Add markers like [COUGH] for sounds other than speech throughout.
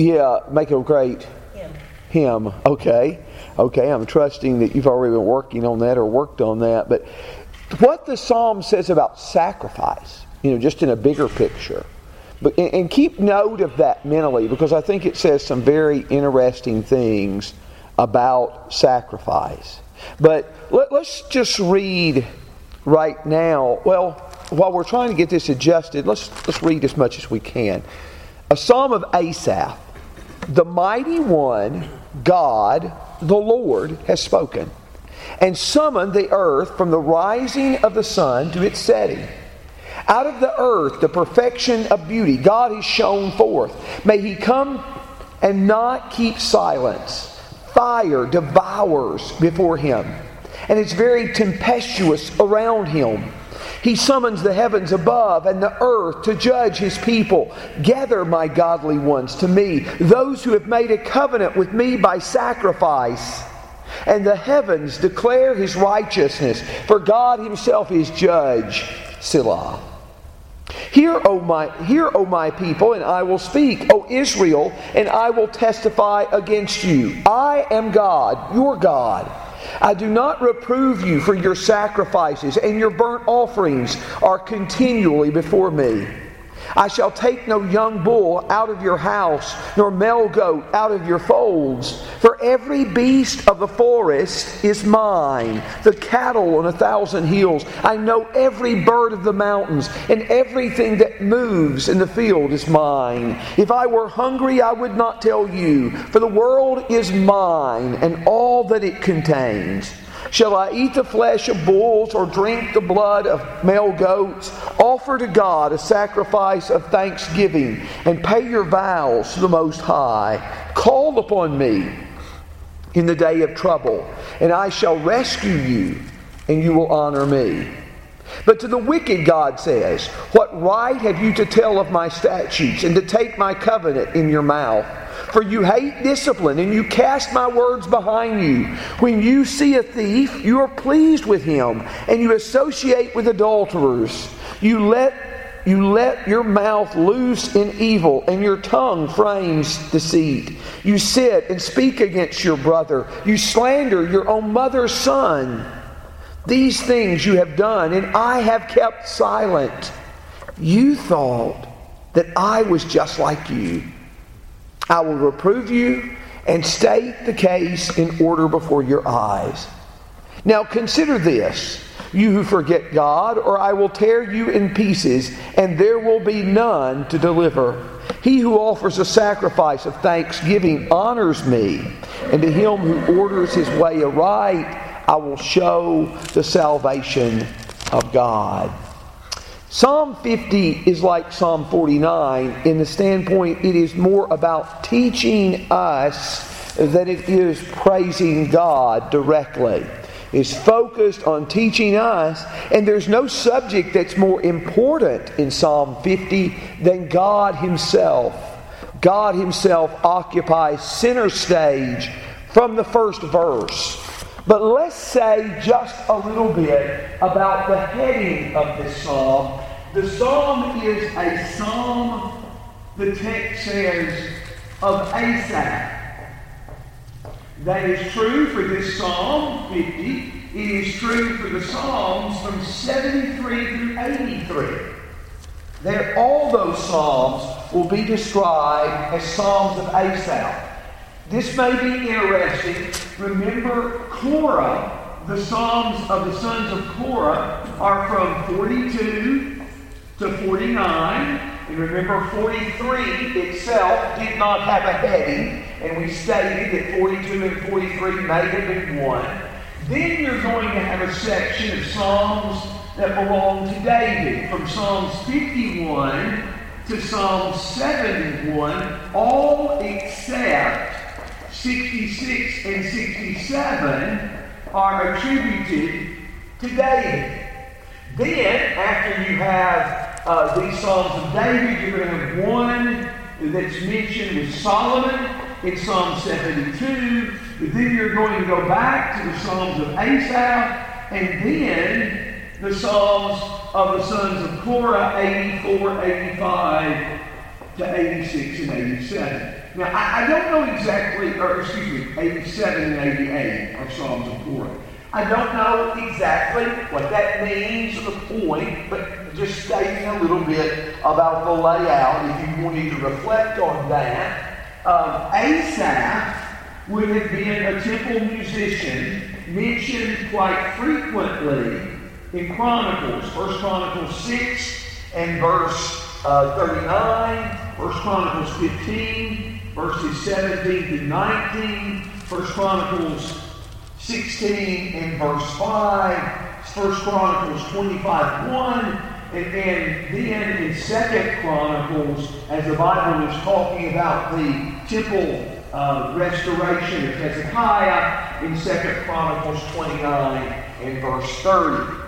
Yeah, make a great Him. him. Okay. Okay, I'm trusting that you've already been working on that or worked on that. But what the psalm says about sacrifice, you know, just in a bigger picture. But, and, keep note of that mentally because I think it says some very interesting things about sacrifice. But let, let's just read right now. Well, while we're trying to get this adjusted, let's, let's read as much as we can. A psalm of Asaph. The mighty one, God, the Lord, has spoken and summoned the earth from the rising of the sun to its setting. Out of the earth, the perfection of beauty, God has shown forth. May He come and not keep silence. Fire devours before Him, and it's very tempestuous around Him. He summons the heavens above and the earth to judge his people. Gather, my godly ones, to me, those who have made a covenant with me by sacrifice. And the heavens declare his righteousness, for God himself is judge. Selah. Hear, O my, hear, O my people, and I will speak. O Israel, and I will testify against you. I am God, your God. I do not reprove you for your sacrifices, and your burnt offerings are continually before me. I shall take no young bull out of your house, nor male goat out of your folds. For every beast of the forest is mine, the cattle on a thousand hills. I know every bird of the mountains, and everything that moves in the field is mine. If I were hungry, I would not tell you, for the world is mine, and all that it contains. Shall I eat the flesh of bulls or drink the blood of male goats? Offer to God a sacrifice of thanksgiving and pay your vows to the Most High. Call upon me in the day of trouble, and I shall rescue you, and you will honor me. But to the wicked, God says, What right have you to tell of my statutes and to take my covenant in your mouth? For you hate discipline, and you cast my words behind you. When you see a thief, you are pleased with him, and you associate with adulterers. You let you let your mouth loose in evil, and your tongue frames deceit. You sit and speak against your brother. You slander your own mother's son. These things you have done, and I have kept silent. You thought that I was just like you. I will reprove you and state the case in order before your eyes. Now consider this, you who forget God, or I will tear you in pieces, and there will be none to deliver. He who offers a sacrifice of thanksgiving honors me, and to him who orders his way aright, I will show the salvation of God. Psalm 50 is like Psalm 49 in the standpoint it is more about teaching us than it is praising God directly. It's focused on teaching us, and there's no subject that's more important in Psalm 50 than God Himself. God Himself occupies center stage from the first verse. But let's say just a little bit about the heading of this psalm. The psalm is a psalm, the text says, of Asaph. That is true for this psalm 50. It is true for the psalms from 73 through 83. There, all those psalms will be described as psalms of Asaph. This may be interesting. Remember, Korah, the Psalms of the sons of Korah are from 42 to 49. And remember, 43 itself did not have a heading, and we stated that 42 and 43 may have been one. Then you're going to have a section of Psalms that belong to David, from Psalms 51 to Psalm 71, all except 66 and 67 are attributed to David. Then, after you have uh, these Psalms of David, you're going to have one that's mentioned with Solomon in Psalm 72. Then you're going to go back to the Psalms of Asaph, and then the Psalms of the sons of Korah, 84, 85 to 86 and 87. Now, I, I, don't know exactly, or excuse me, 87 and 88 are Psalms of Korah. I don't know exactly what that means or the point, but just stating a little bit about the layout if you wanted to reflect on that. Um, Asaph would have been a temple musician mentioned quite frequently in Chronicles. First Chronicles 6 and verse uh, 39, First Chronicles 15, verses 17 to 19, First Chronicles 16 and verse 5, First Chronicles 25 1, and, and then in Second Chronicles, as the Bible is talking about the temple uh, restoration of Hezekiah in Second Chronicles 29 and verse 30.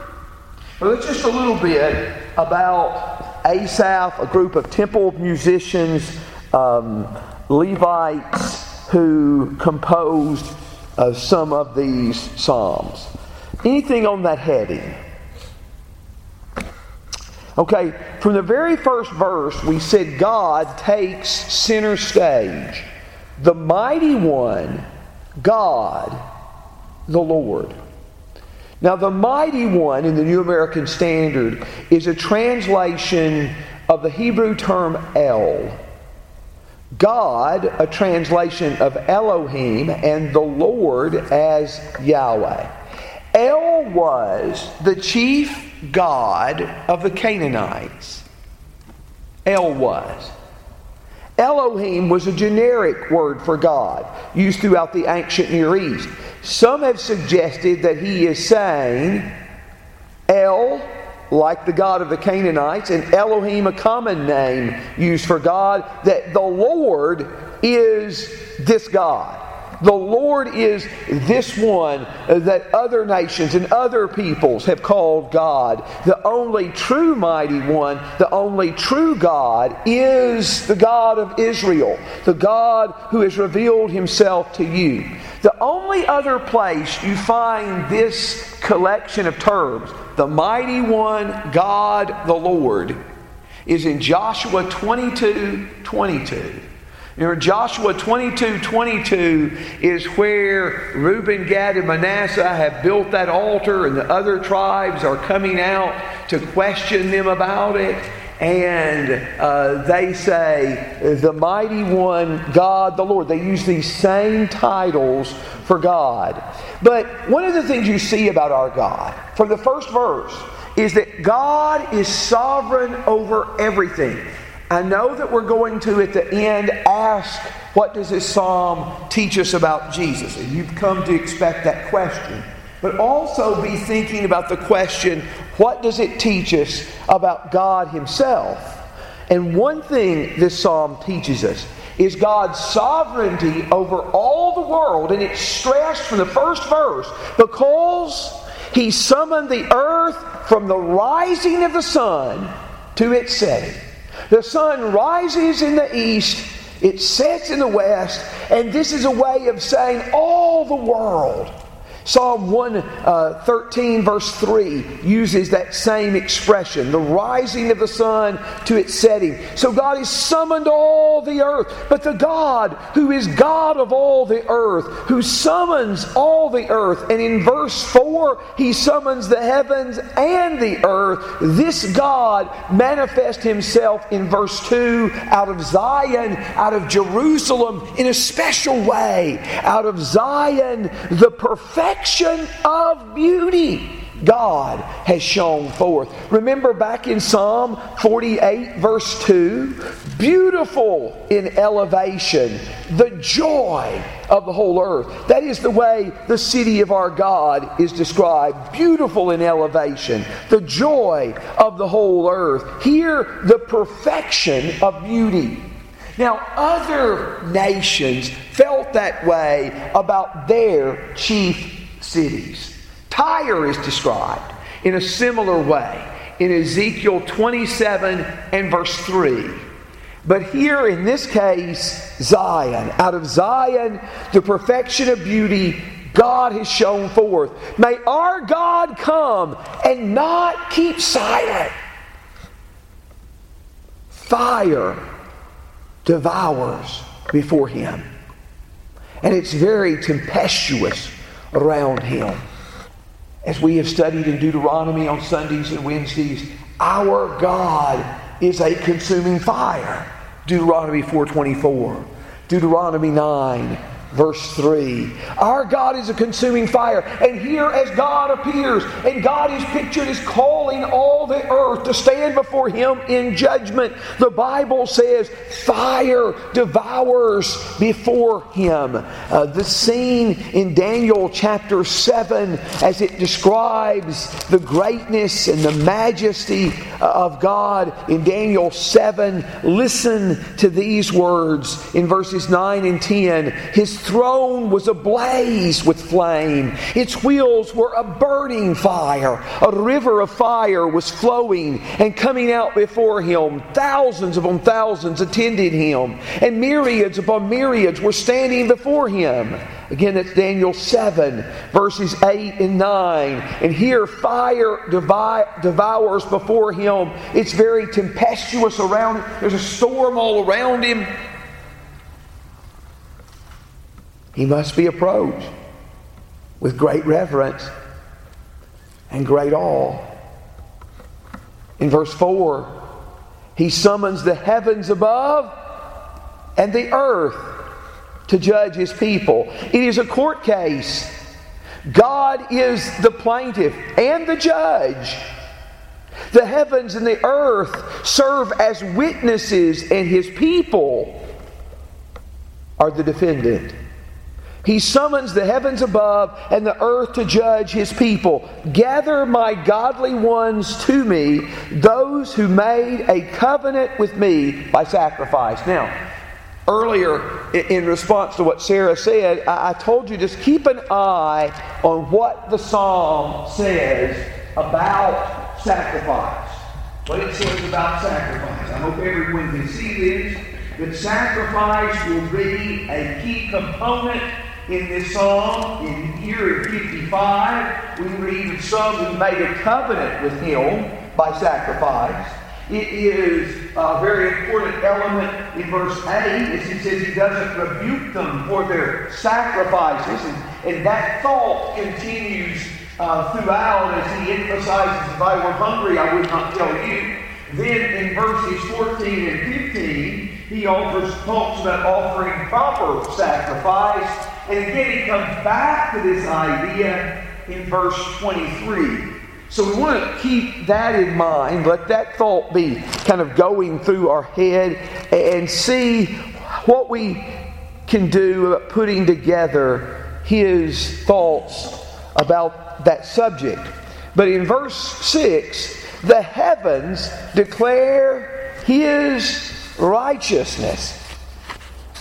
Well, it's just a little bit about Asaph, a group of temple musicians, um, Levites who composed uh, some of these psalms. Anything on that heading? Okay, from the very first verse, we said God takes center stage. The mighty one, God, the Lord. Now, the mighty one in the New American Standard is a translation of the Hebrew term El. God, a translation of Elohim, and the Lord as Yahweh. El was the chief god of the Canaanites. El was. Elohim was a generic word for God used throughout the ancient Near East. Some have suggested that he is saying El, like the God of the Canaanites, and Elohim, a common name used for God, that the Lord is this God. The Lord is this one that other nations and other peoples have called God. The only true mighty one, the only true God, is the God of Israel, the God who has revealed himself to you. The only other place you find this collection of terms, the mighty one, God, the Lord, is in Joshua 22 22. Remember, Joshua 22 22 is where Reuben, Gad, and Manasseh have built that altar, and the other tribes are coming out to question them about it. And uh, they say, The mighty one, God the Lord. They use these same titles for God. But one of the things you see about our God, from the first verse, is that God is sovereign over everything. I know that we're going to, at the end, ask, what does this psalm teach us about Jesus? And you've come to expect that question. But also be thinking about the question, what does it teach us about God Himself? And one thing this psalm teaches us is God's sovereignty over all the world, and it's stressed from the first verse because He summoned the earth from the rising of the sun to its setting. The sun rises in the east, it sets in the west, and this is a way of saying all the world Psalm 113, uh, verse 3, uses that same expression the rising of the sun to its setting. So God has summoned all the earth, but the God who is God of all the earth, who summons all the earth, and in verse 4, he summons the heavens and the earth. This God manifests himself in verse 2 out of Zion, out of Jerusalem, in a special way. Out of Zion, the perfection perfection of beauty. God has shown forth. Remember back in Psalm 48, verse 2 beautiful in elevation, the joy of the whole earth. That is the way the city of our God is described beautiful in elevation, the joy of the whole earth. Here, the perfection of beauty. Now, other nations felt that way about their chief cities. Tyre is described in a similar way in Ezekiel 27 and verse 3. But here in this case, Zion. Out of Zion, the perfection of beauty, God has shown forth. May our God come and not keep silent. Fire devours before him. And it's very tempestuous around him. As we have studied in Deuteronomy on Sundays and Wednesdays, our God is a consuming fire. Deuteronomy 4:24. Deuteronomy 9 Verse 3 Our God is a consuming fire. And here, as God appears, and God is pictured as calling all the earth to stand before Him in judgment, the Bible says fire devours before Him. Uh, the scene in Daniel chapter 7, as it describes the greatness and the majesty of God in Daniel 7, listen to these words in verses 9 and 10. His throne was ablaze with flame. Its wheels were a burning fire. A river of fire was flowing and coming out before him. Thousands upon thousands attended him, and myriads upon myriads were standing before him. Again, that's Daniel 7, verses 8 and 9. And here, fire devours before him. It's very tempestuous around him. There's a storm all around him. He must be approached with great reverence and great awe. In verse 4, he summons the heavens above and the earth to judge his people. It is a court case. God is the plaintiff and the judge. The heavens and the earth serve as witnesses, and his people are the defendant. He summons the heavens above and the earth to judge his people. Gather my godly ones to me, those who made a covenant with me by sacrifice. Now, earlier in response to what Sarah said, I told you just keep an eye on what the psalm says about sacrifice. What it says about sacrifice. I hope everyone can see this. That sacrifice will be a key component in this psalm, in here in 55, we read of some who made a covenant with him by sacrifice. It is a very important element in verse 8 as he says he doesn't rebuke them for their sacrifices. And, and that thought continues uh, throughout as he emphasizes, if I were hungry, I would not tell you. Then in verses 14 and 15, he offers, talks about offering proper sacrifice and again, he comes back to this idea in verse 23. So we want to keep that in mind, let that thought be kind of going through our head and see what we can do about putting together his thoughts about that subject. But in verse 6, the heavens declare his righteousness.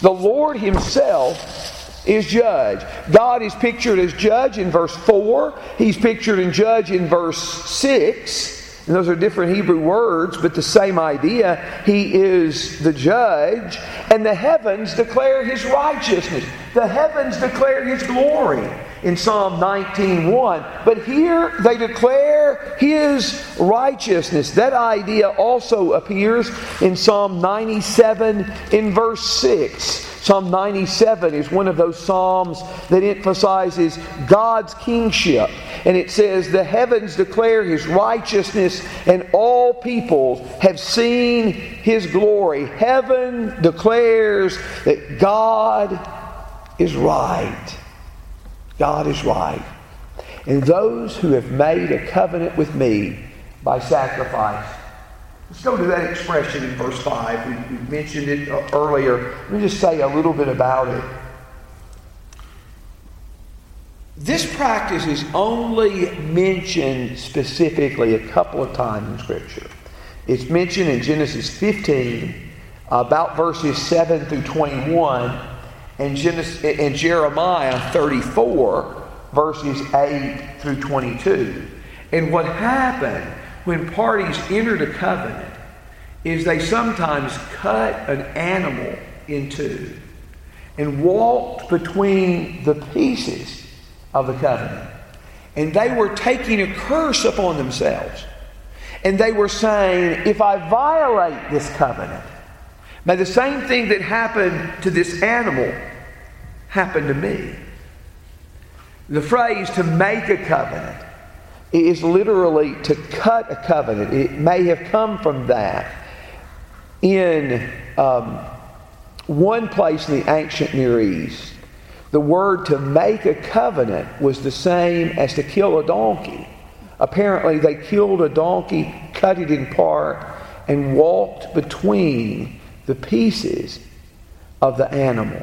The Lord himself is judge. God is pictured as judge in verse 4. He's pictured in judge in verse 6. And those are different Hebrew words, but the same idea. He is the judge, and the heavens declare his righteousness. The heavens declare his glory in Psalm 19:1. But here they declare his righteousness. That idea also appears in Psalm 97 in verse 6. Psalm 97 is one of those Psalms that emphasizes God's kingship. And it says, The heavens declare his righteousness, and all peoples have seen his glory. Heaven declares that God is right. God is right. And those who have made a covenant with me by sacrifice Let's go to that expression in verse 5. We, we mentioned it uh, earlier. Let me just say a little bit about it. This practice is only mentioned specifically a couple of times in Scripture. It's mentioned in Genesis 15, about verses 7 through 21, and, Genesis, and Jeremiah 34, verses 8 through 22. And what happened when parties entered a covenant is they sometimes cut an animal in two and walked between the pieces of the covenant. And they were taking a curse upon themselves. And they were saying, if I violate this covenant, May the same thing that happened to this animal happen to me. The phrase to make a covenant is literally to cut a covenant. It may have come from that. In um, one place in the ancient Near East, the word to make a covenant was the same as to kill a donkey. Apparently, they killed a donkey, cut it in part, and walked between the pieces of the animal.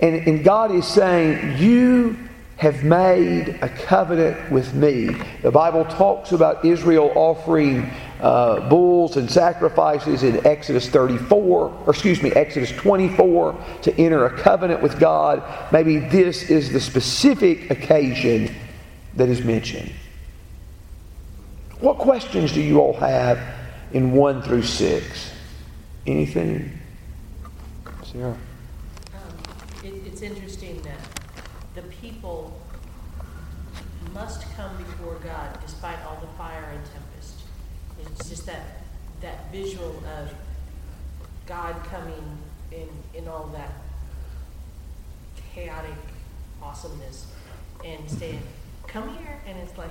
And, and God is saying, You have made a covenant with me. The Bible talks about Israel offering uh, bulls and sacrifices in Exodus 34, or excuse me, Exodus 24 to enter a covenant with God. Maybe this is the specific occasion that is mentioned. What questions do you all have in 1 through 6? Anything? Sarah? Um, it, it's interesting that the people must come before God despite all the fire and tempest. It's just that that visual of God coming in in all that chaotic awesomeness and saying, "Come here," and it's like,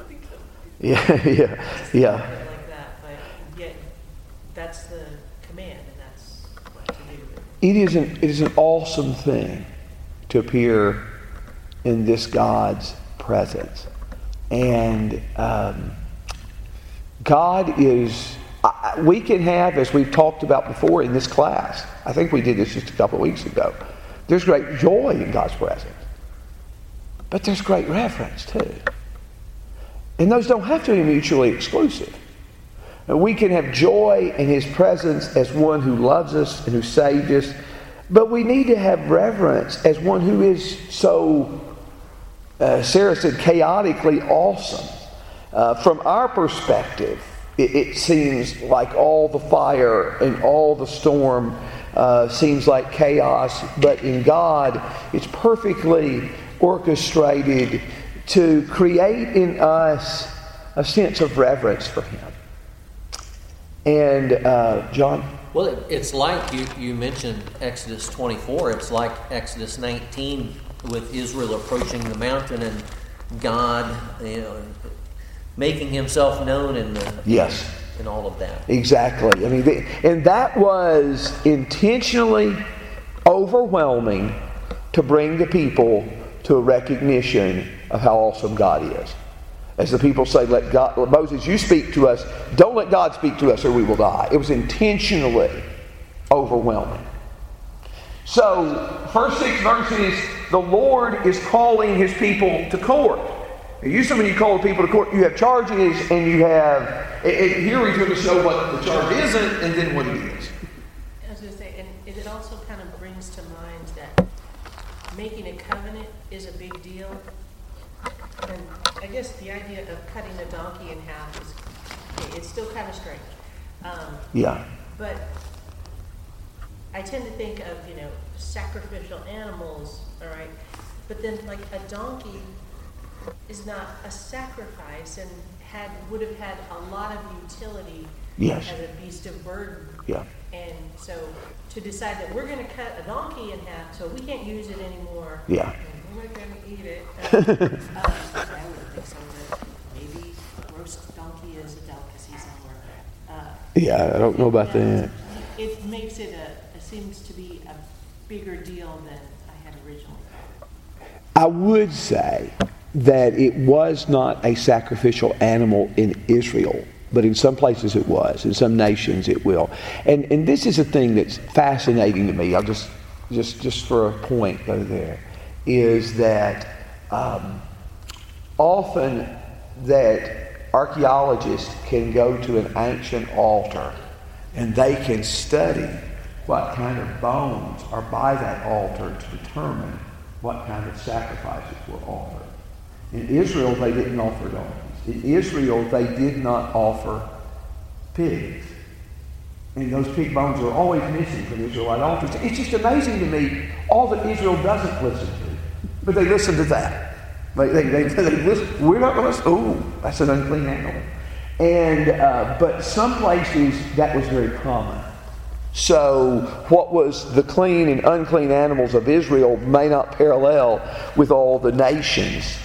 [LAUGHS] yeah, [LAUGHS] yeah, yeah. Like that, but yet that's the command, and that's what to do. It is an it is an awesome thing to appear in this God's presence. And um, God is, we can have, as we've talked about before in this class, I think we did this just a couple weeks ago, there's great joy in God's presence. But there's great reverence too. And those don't have to be mutually exclusive. We can have joy in His presence as one who loves us and who saved us, but we need to have reverence as one who is so uh, Sarah said, chaotically awesome. Uh, from our perspective, it, it, seems like all the fire and all the storm uh, seems like chaos, but in God, it's perfectly orchestrated to create in us a sense of reverence for Him. And uh, John? Well, it's like you, you mentioned Exodus 24, it's like Exodus 19 with Israel approaching the mountain and God, you know, making Himself known in the yes, and all of that. Exactly. I mean, and that was intentionally overwhelming to bring the people to a recognition of how awesome God is. As the people say, let God, Moses, you speak to us. Don't let God speak to us or we will die. It was intentionally overwhelming. So, first six verses, the Lord is calling his people to court. Usually, when you call people to court, you have charges and you have. And here he's going to show what the charge isn't and then what it is. I was going to say, and it also kind of brings to mind that making a covenant is a big deal. And I guess the idea of cutting a donkey in half is it's still kind of strange. Um, yeah. But I tend to think of, you know, sacrificial animals, all right? But then, like, a donkey is not a sacrifice and had would have had a lot of utility yes. as a beast of burden. Yeah. And so to decide that we're going to cut a donkey in half so we can't use it anymore. Yeah. we're not going to eat it. [LAUGHS] uh, I would think so. That maybe roast donkey is a delicacy somewhere. Uh, yeah, I don't know about that. It makes it a it seems to be a bigger deal than I had originally I would say that it was not a sacrificial animal in Israel, but in some places it was. In some nations it will. And, and this is a thing that's fascinating to me. I'll just, just, just for a point go there, is that um, often that archaeologists can go to an ancient altar and they can study what kind of bones are by that altar to determine what kind of sacrifices were offered. In Israel, they didn't offer donkeys. In Israel, they did not offer pigs. And those pig bones are always missing from Israelite altars. It's just amazing to me all that Israel doesn't listen to. But they listen to that. They, they, they, [LAUGHS] they listen. We're not going to, oh, that's an unclean animal. And, uh, but some places that was very common. So, what was the clean and unclean animals of Israel may not parallel with all the nations.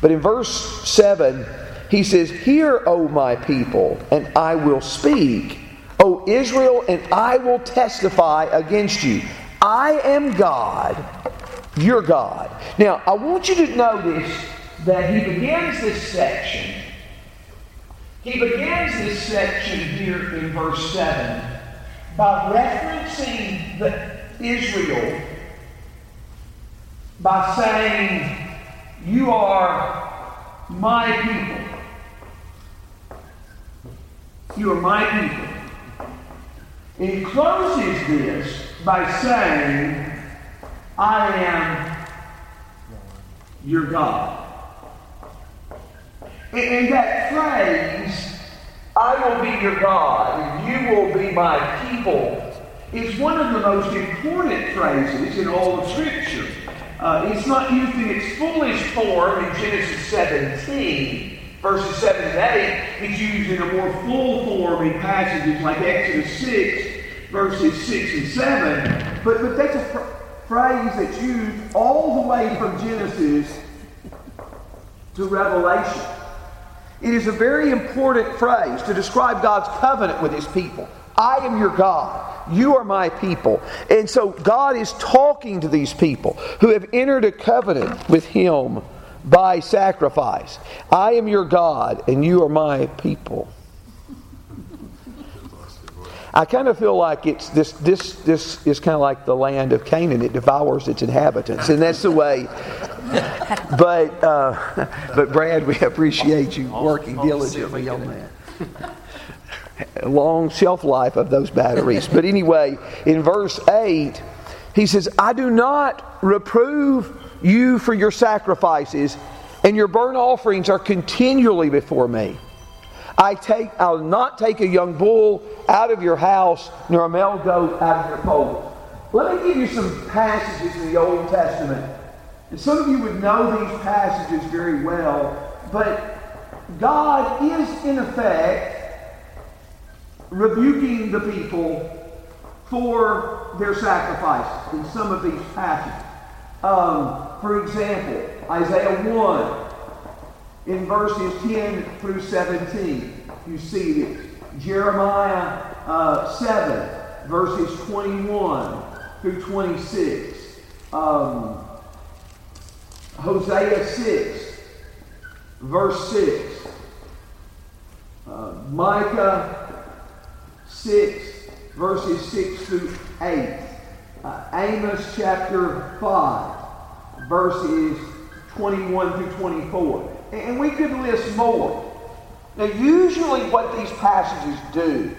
But in verse 7, he says, Hear, O my people, and I will speak. O Israel, and I will testify against you. I am God, your God. Now, I want you to notice that he begins this section. He begins this section here in verse 7 by referencing the Israel by saying, You are my people. You are my people. He closes this by saying, I am your God. In that phrase, I will be your God, you will be my people, is one of the most important phrases in all of Scripture. Uh, it's not used in its fullest form in Genesis 17, verses 7 and 8. It's used in a more full form in passages like Exodus 6, verses 6 and 7. But, but that's a phr- phrase that's used all the way from Genesis to Revelation. It is a very important phrase to describe God's covenant with his people. I am your God. You are my people. And so God is talking to these people who have entered a covenant with him by sacrifice. I am your God, and you are my people. I kind of feel like it's this this this is kind of like the land of Canaan. It devours its inhabitants, and that's the way. But uh, [LAUGHS] but Brad, we appreciate you working diligently on that. Long shelf life of those batteries. But anyway, in verse eight, he says, "I do not reprove you for your sacrifices, and your burnt offerings are continually before me." I take, I'll not take a young bull out of your house, nor a male goat out of your fold. Let me give you some passages in the Old Testament. And some of you would know these passages very well, but God is, in effect, rebuking the people for their sacrifices in some of these passages. Um, for example, Isaiah 1, in verses 10 through 17. You see this. Jeremiah uh, 7, verses 21 through 26. Um, Hosea 6, verse 6. Uh, Micah 6, verses 6 through 8. Uh, Amos chapter 5, verses 21 through 24. And we could list more. Now, usually, what these passages do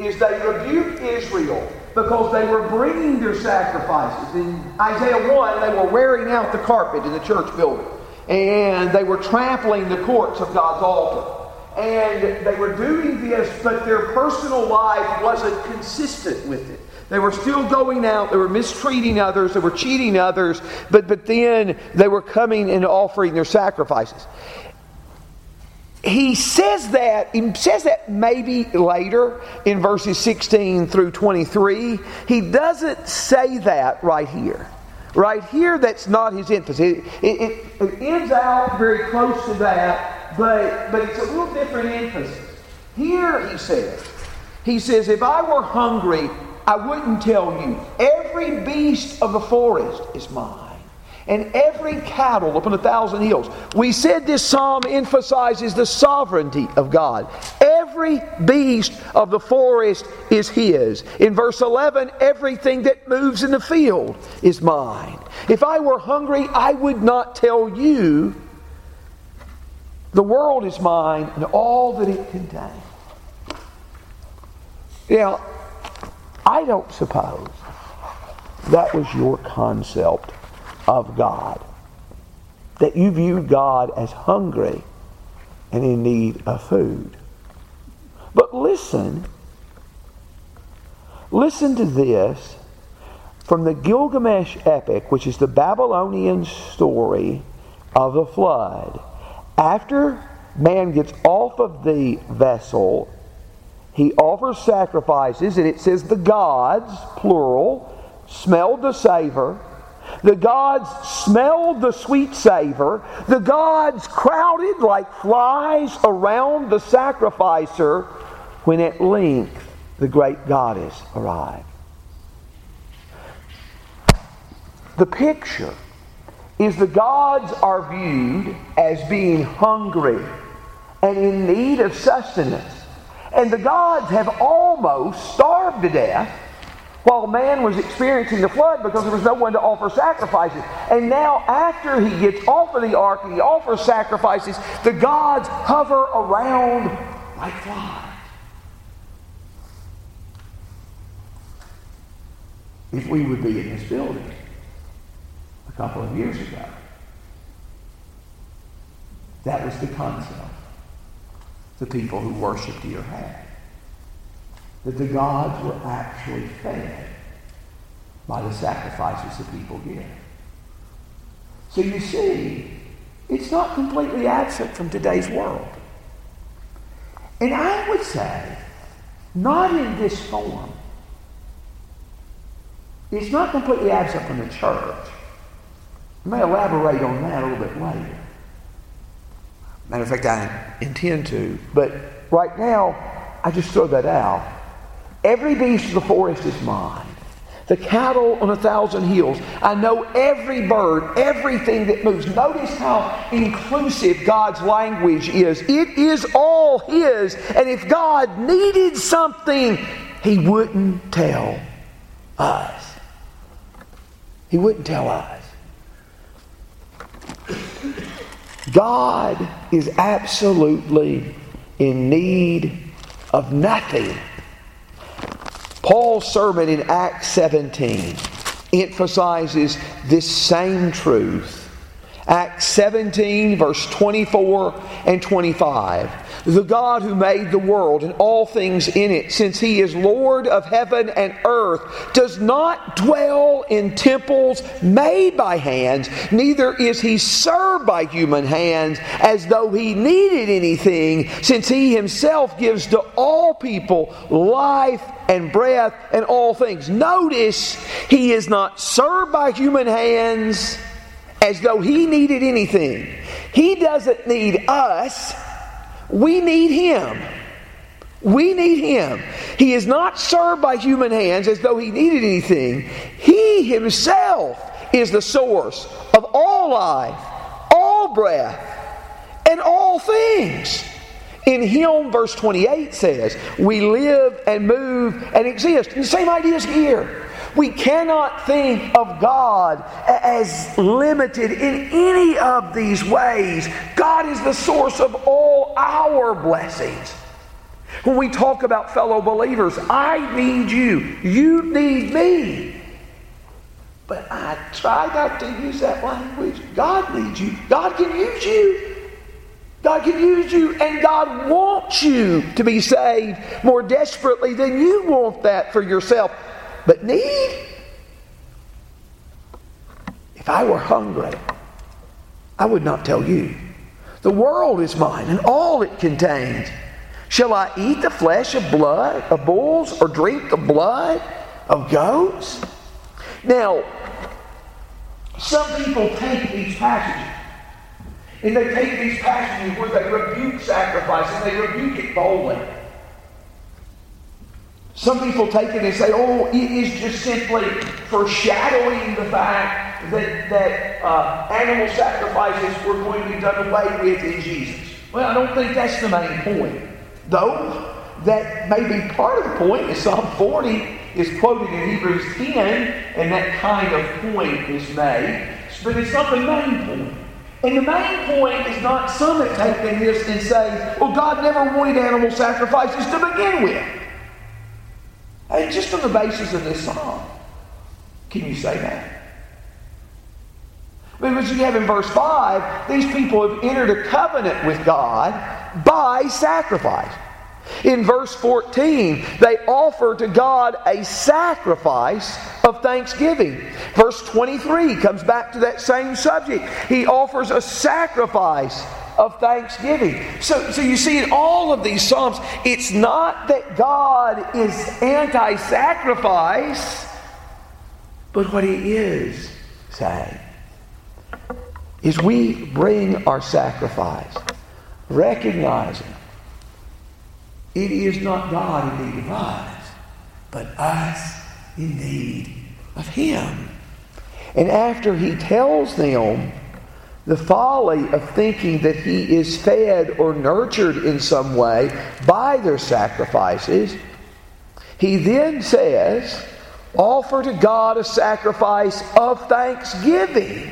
is they rebuke Israel because they were bringing their sacrifices. In Isaiah 1, they were wearing out the carpet in the church building, and they were trampling the courts of God's altar. And they were doing this, but their personal life wasn't consistent with it. They were still going out, they were mistreating others, they were cheating others, but, but then they were coming and offering their sacrifices. He says that, he says that maybe later in verses 16 through 23. He doesn't say that right here. Right here, that's not his emphasis. It, it, it ends out very close to that, but, but it's a little different emphasis. Here, he says, he says, if I were hungry, I wouldn't tell you. Every beast of the forest is mine, and every cattle upon a thousand hills. We said this psalm emphasizes the sovereignty of God. Every beast of the forest is His. In verse 11, everything that moves in the field is mine. If I were hungry, I would not tell you. The world is mine and all that it contains. Now, I don't suppose that was your concept of God. That you viewed God as hungry and in need of food. But listen, listen to this from the Gilgamesh epic, which is the Babylonian story of the flood. After man gets off of the vessel he offers sacrifices, and it says the gods, plural, smelled the savor. The gods smelled the sweet savor. The gods crowded like flies around the sacrificer when at length the great goddess arrived. The picture is the gods are viewed as being hungry and in need of sustenance. And the gods have almost starved to death while man was experiencing the flood because there was no one to offer sacrifices. And now, after he gets off of the ark and he offers sacrifices, the gods hover around like flies. If we would be in this building a couple of years ago, that was the concept the people who worshiped here had that the gods were actually fed by the sacrifices the people give. So you see, it's not completely absent from today's world. And I would say, not in this form. It's not completely absent from the church. I may elaborate on that a little bit later. Matter of fact, I intend to. But right now, I just throw that out. Every beast of the forest is mine. The cattle on a thousand hills. I know every bird, everything that moves. Notice how inclusive God's language is. It is all His. And if God needed something, He wouldn't tell us. He wouldn't tell us. God is absolutely in need of nothing. Paul's sermon in Acts 17 emphasizes this same truth. Acts 17, verse 24 and 25 the God who made the world and all things in it, since he is Lord of heaven and earth, does not dwell in temples made by hands, neither is he served by human hands as though he needed anything, since he himself gives to all people life and breath and all things. Notice he is not served by human hands as though he needed anything. He doesn't need us. We need Him. We need Him. He is not served by human hands as though He needed anything. He Himself is the source of all life, all breath, and all things. In Him, verse 28 says, we live and move and exist. And the same idea is here. We cannot think of God as limited in any of these ways. God is the source of all our blessings. When we talk about fellow believers, I need you, you need me. But I try not to use that language. God needs you, God can use you. God can use you, and God wants you to be saved more desperately than you want that for yourself. But need? If I were hungry, I would not tell you. The world is mine and all it contains. Shall I eat the flesh of blood of bulls or drink the blood of goats? Now, some people take these passages and they take these passages where they rebuke sacrifice and they rebuke it boldly. Some people take it and say, oh, it is just simply foreshadowing the fact that, that uh, animal sacrifices were going to be done away with in Jesus. Well, I don't think that's the main point. Though, that may be part of the point, Psalm 40 is quoted in Hebrews 10, and that kind of point is made. But it's not the main point. And the main point is not some take this and say, well, God never wanted animal sacrifices to begin with. Hey, just on the basis of this psalm, can you say that? Because you have in verse 5, these people have entered a covenant with God by sacrifice. In verse 14, they offer to God a sacrifice of thanksgiving. Verse 23 comes back to that same subject. He offers a sacrifice of thanksgiving. So, so you see, in all of these Psalms, it's not that God is anti sacrifice, but what He is saying is we bring our sacrifice, recognizing it is not God in need of us, but us in need of Him. And after He tells them, the folly of thinking that he is fed or nurtured in some way by their sacrifices, he then says, Offer to God a sacrifice of thanksgiving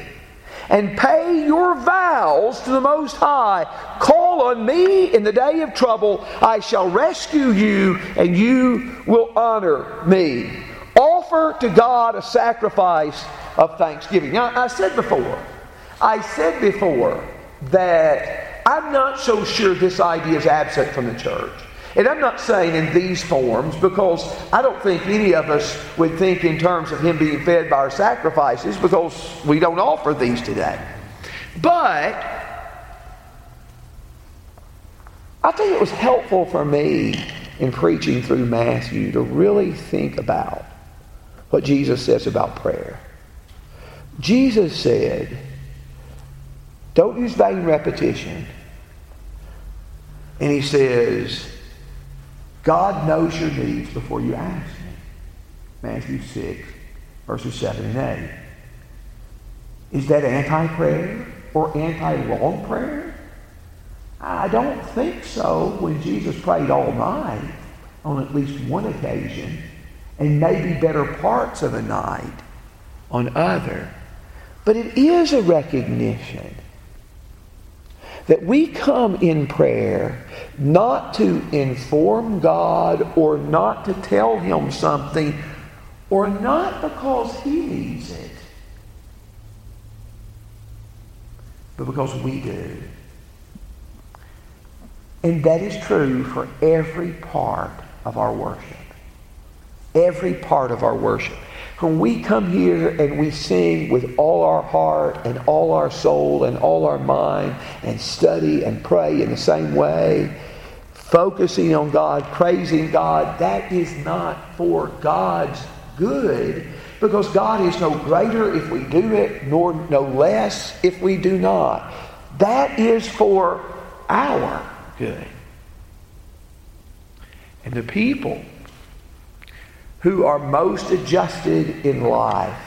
and pay your vows to the Most High. Call on me in the day of trouble. I shall rescue you, and you will honor me. Offer to God a sacrifice of thanksgiving. Now, I said before, I said before that I'm not so sure this idea is absent from the church. And I'm not saying in these forms because I don't think any of us would think in terms of Him being fed by our sacrifices because we don't offer these today. But tell you, it was helpful for me in preaching through Matthew to really think about what Jesus says about prayer. Jesus said, don't use vain repetition. And he says, God knows your needs before you ask him. Matthew 6, verses 7 and 8. Is that anti prayer or anti long prayer? I don't think so when Jesus prayed all night on at least one occasion and maybe better parts of a night on other. But it is a recognition that we come in prayer not to inform God or not to tell Him something or not because He needs it, but because we do. And that is true for every part of our worship. Every part of our worship. When we come here and we sing with all our heart and all our soul and all our mind and study and pray in the same way, focusing on God, praising God, that is not for God's good because God is no greater if we do it, nor no less if we do not. That is for our good. And the people who are most adjusted in life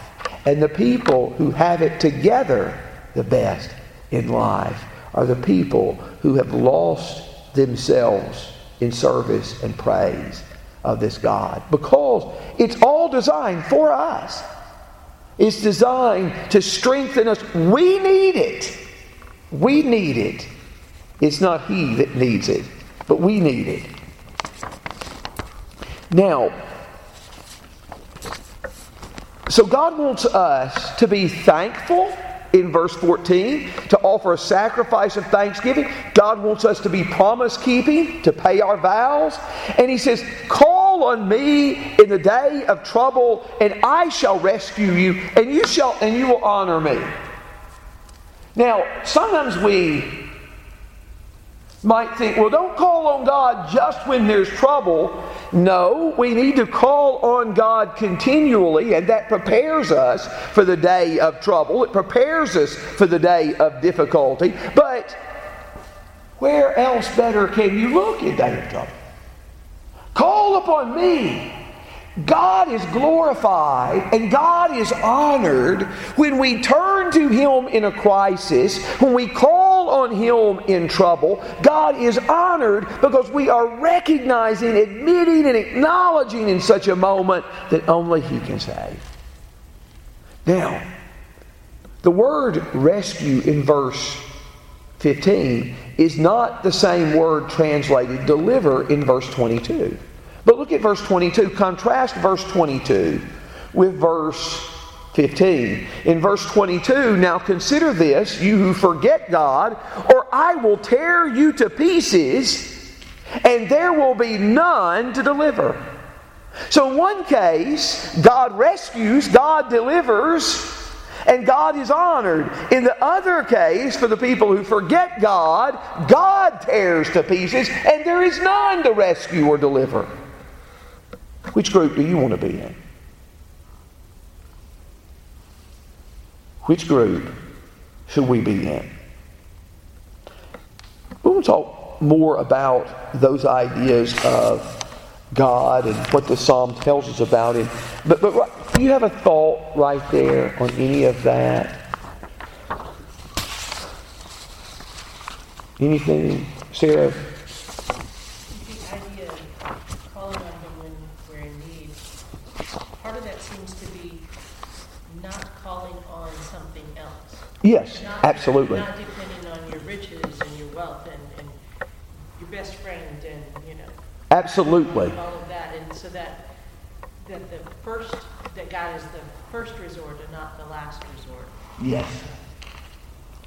and the people who have it together the best in life are the people who have lost themselves in service and praise of this God because it's all designed for us. It's designed to strengthen us. We need it. We need it. It's not He that needs it, but we need it. Now, so God wants us to be thankful in verse 14 to offer a sacrifice of thanksgiving. God wants us to be promise keeping, to pay our vows. And He says, Call on me in the day of trouble, and I shall rescue you, and you shall and you will honor me. Now, sometimes we might think, well, don't call on God just when there's trouble. No, we need to call on God continually, and that prepares us for the day of trouble. It prepares us for the day of difficulty. But where else better can you look in day of trouble? Call upon me God is glorified and God is honored when we turn to Him in a crisis, when we call on Him in trouble. God is honored because we are recognizing, admitting, and acknowledging in such a moment that only He can save. Now, the word rescue in verse 15 is not the same word translated deliver in verse 22. But look at verse 22. Contrast verse 22 with verse 15. In verse 22, now consider this, you who forget God, or I will tear you to pieces, and there will be none to deliver. So, in one case, God rescues, God delivers, and God is honored. In the other case, for the people who forget God, God tears to pieces, and there is none to rescue or deliver. Which group do you want to be in? Which group should we be in? We to talk more about those ideas of God and what the psalm tells us about him. But, but do you have a thought right there on any of that? Anything, Sarah? The idea of calling on him when we're in need, part of that seems to be not calling on something else. Yes, Not- absolutely. Not depending on your riches and your wealth and, and your best friend and, you know, Absolutely. all of that. And so that, that the first, that God is the first resort and not the last resort. Yes.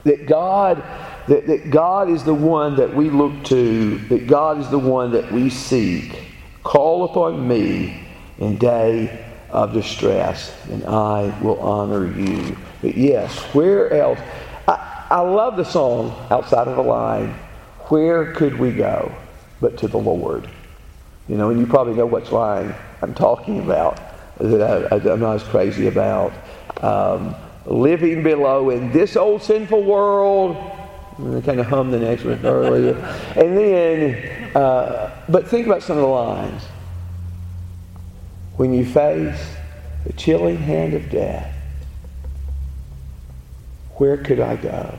That God, that, that God is the one that we look to, that God is the one that we seek. Call upon me in day of distress, and I will honor you. But yes, where else? I, I love the song outside of the line. Where could we go but to the Lord? You know, and you probably know which line I'm talking about that I, am not as crazy about. Um, living below in this old sinful world. I kind of hummed the next one earlier. And then, uh, but think about some of the lines. When you face the chilling hand of death, where could I go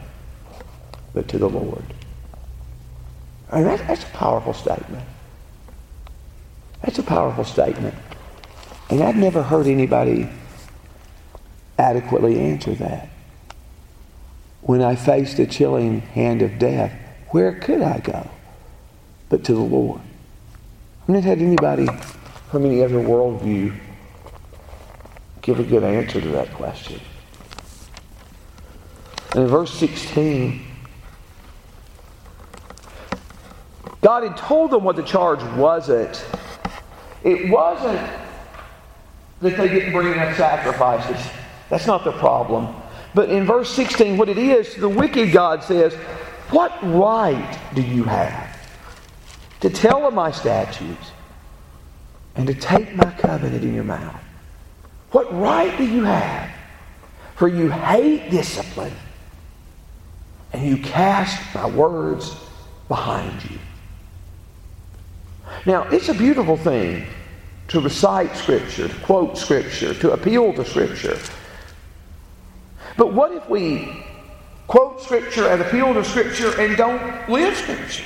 but to the Lord? And that, that's a powerful statement. That's a powerful statement. And I've never heard anybody adequately answer that. When I faced the chilling hand of death, where could I go but to the Lord? I've not had anybody from any other worldview give a good answer to that question. And in verse 16, God had told them what the charge wasn't. It wasn't that they didn't bring enough sacrifices. That's not the problem. But in verse 16, what it is, the wicked God says, What right do you have to tell of my statutes and to take my covenant in your mouth? What right do you have? For you hate discipline and you cast my words behind you. Now, it's a beautiful thing to recite Scripture, to quote Scripture, to appeal to Scripture. But what if we quote Scripture and appeal to Scripture and don't live Scripture?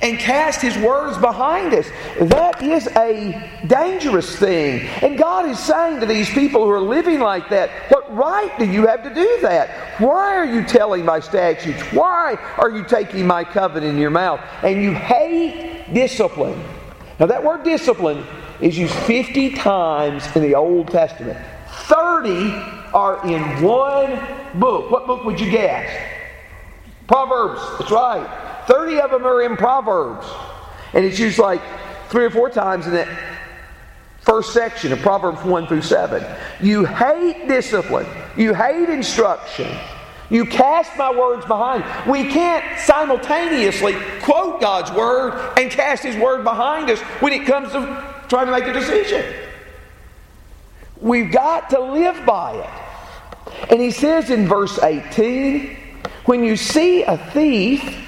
And cast His words behind us. That is a dangerous thing. And God is saying to these people who are living like that, What right do you have to do that? Why are you telling my statutes? Why are you taking my covenant in your mouth? And you hate discipline. Now, that word discipline is used 50 times in the Old Testament. 30 are in one book. What book would you guess? Proverbs. That's right. 30 of them are in Proverbs. And it's used like three or four times in that first section of Proverbs 1 through 7. You hate discipline, you hate instruction. You cast my words behind. We can't simultaneously quote God's word and cast His word behind us when it comes to trying to make a decision. We've got to live by it. And He says in verse 18 when you see a thief,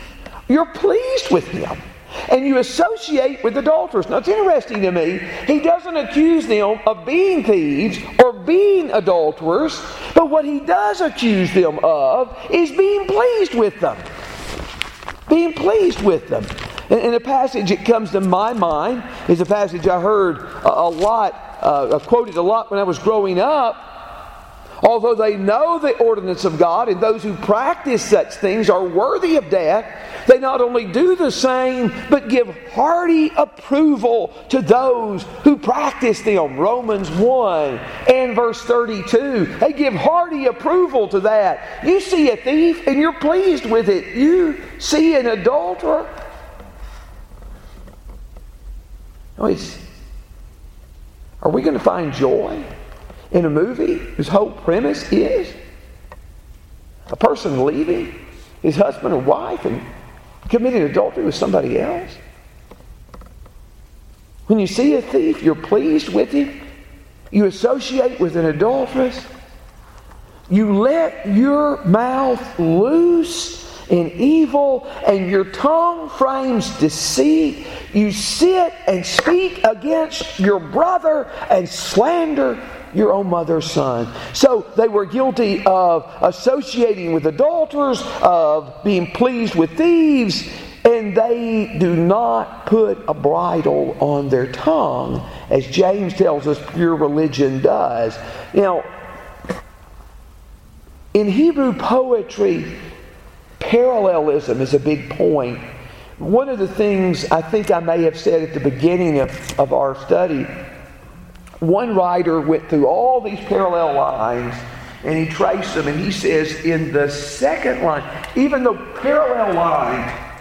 you're pleased with him and you associate with adulterers. Now, it's interesting to me, he doesn't accuse them of being thieves or being adulterers, but what he does accuse them of is being pleased with them. Being pleased with them. And, a passage that comes to my mind is a passage I heard a, lot, uh, quoted a lot when I was growing up. Although they know the ordinance of God and those who practice such things are worthy of death, they not only do the same, but give hearty approval to those who practice them. Romans 1 and verse 32. They give hearty approval to that. You see a thief and you're pleased with it. You see an adulterer. Are we going to find joy in a movie whose whole premise is a person leaving his husband or wife and committing adultery with somebody else? When you see a thief, you're pleased with him. You associate with an adulteress. You let your mouth loose in evil, and your tongue frames deceit. You sit and speak against your brother and slander your own mother's son. So they were guilty of associating with adulterers, of being pleased with thieves, and they do not put a bridle on their tongue, as James tells us pure religion does. Now, in Hebrew poetry, parallelism is a big point. One of the things I think I may have said at the beginning of, of our study, one writer went through all these parallel lines and he traced them and he says in the second line, even though parallel line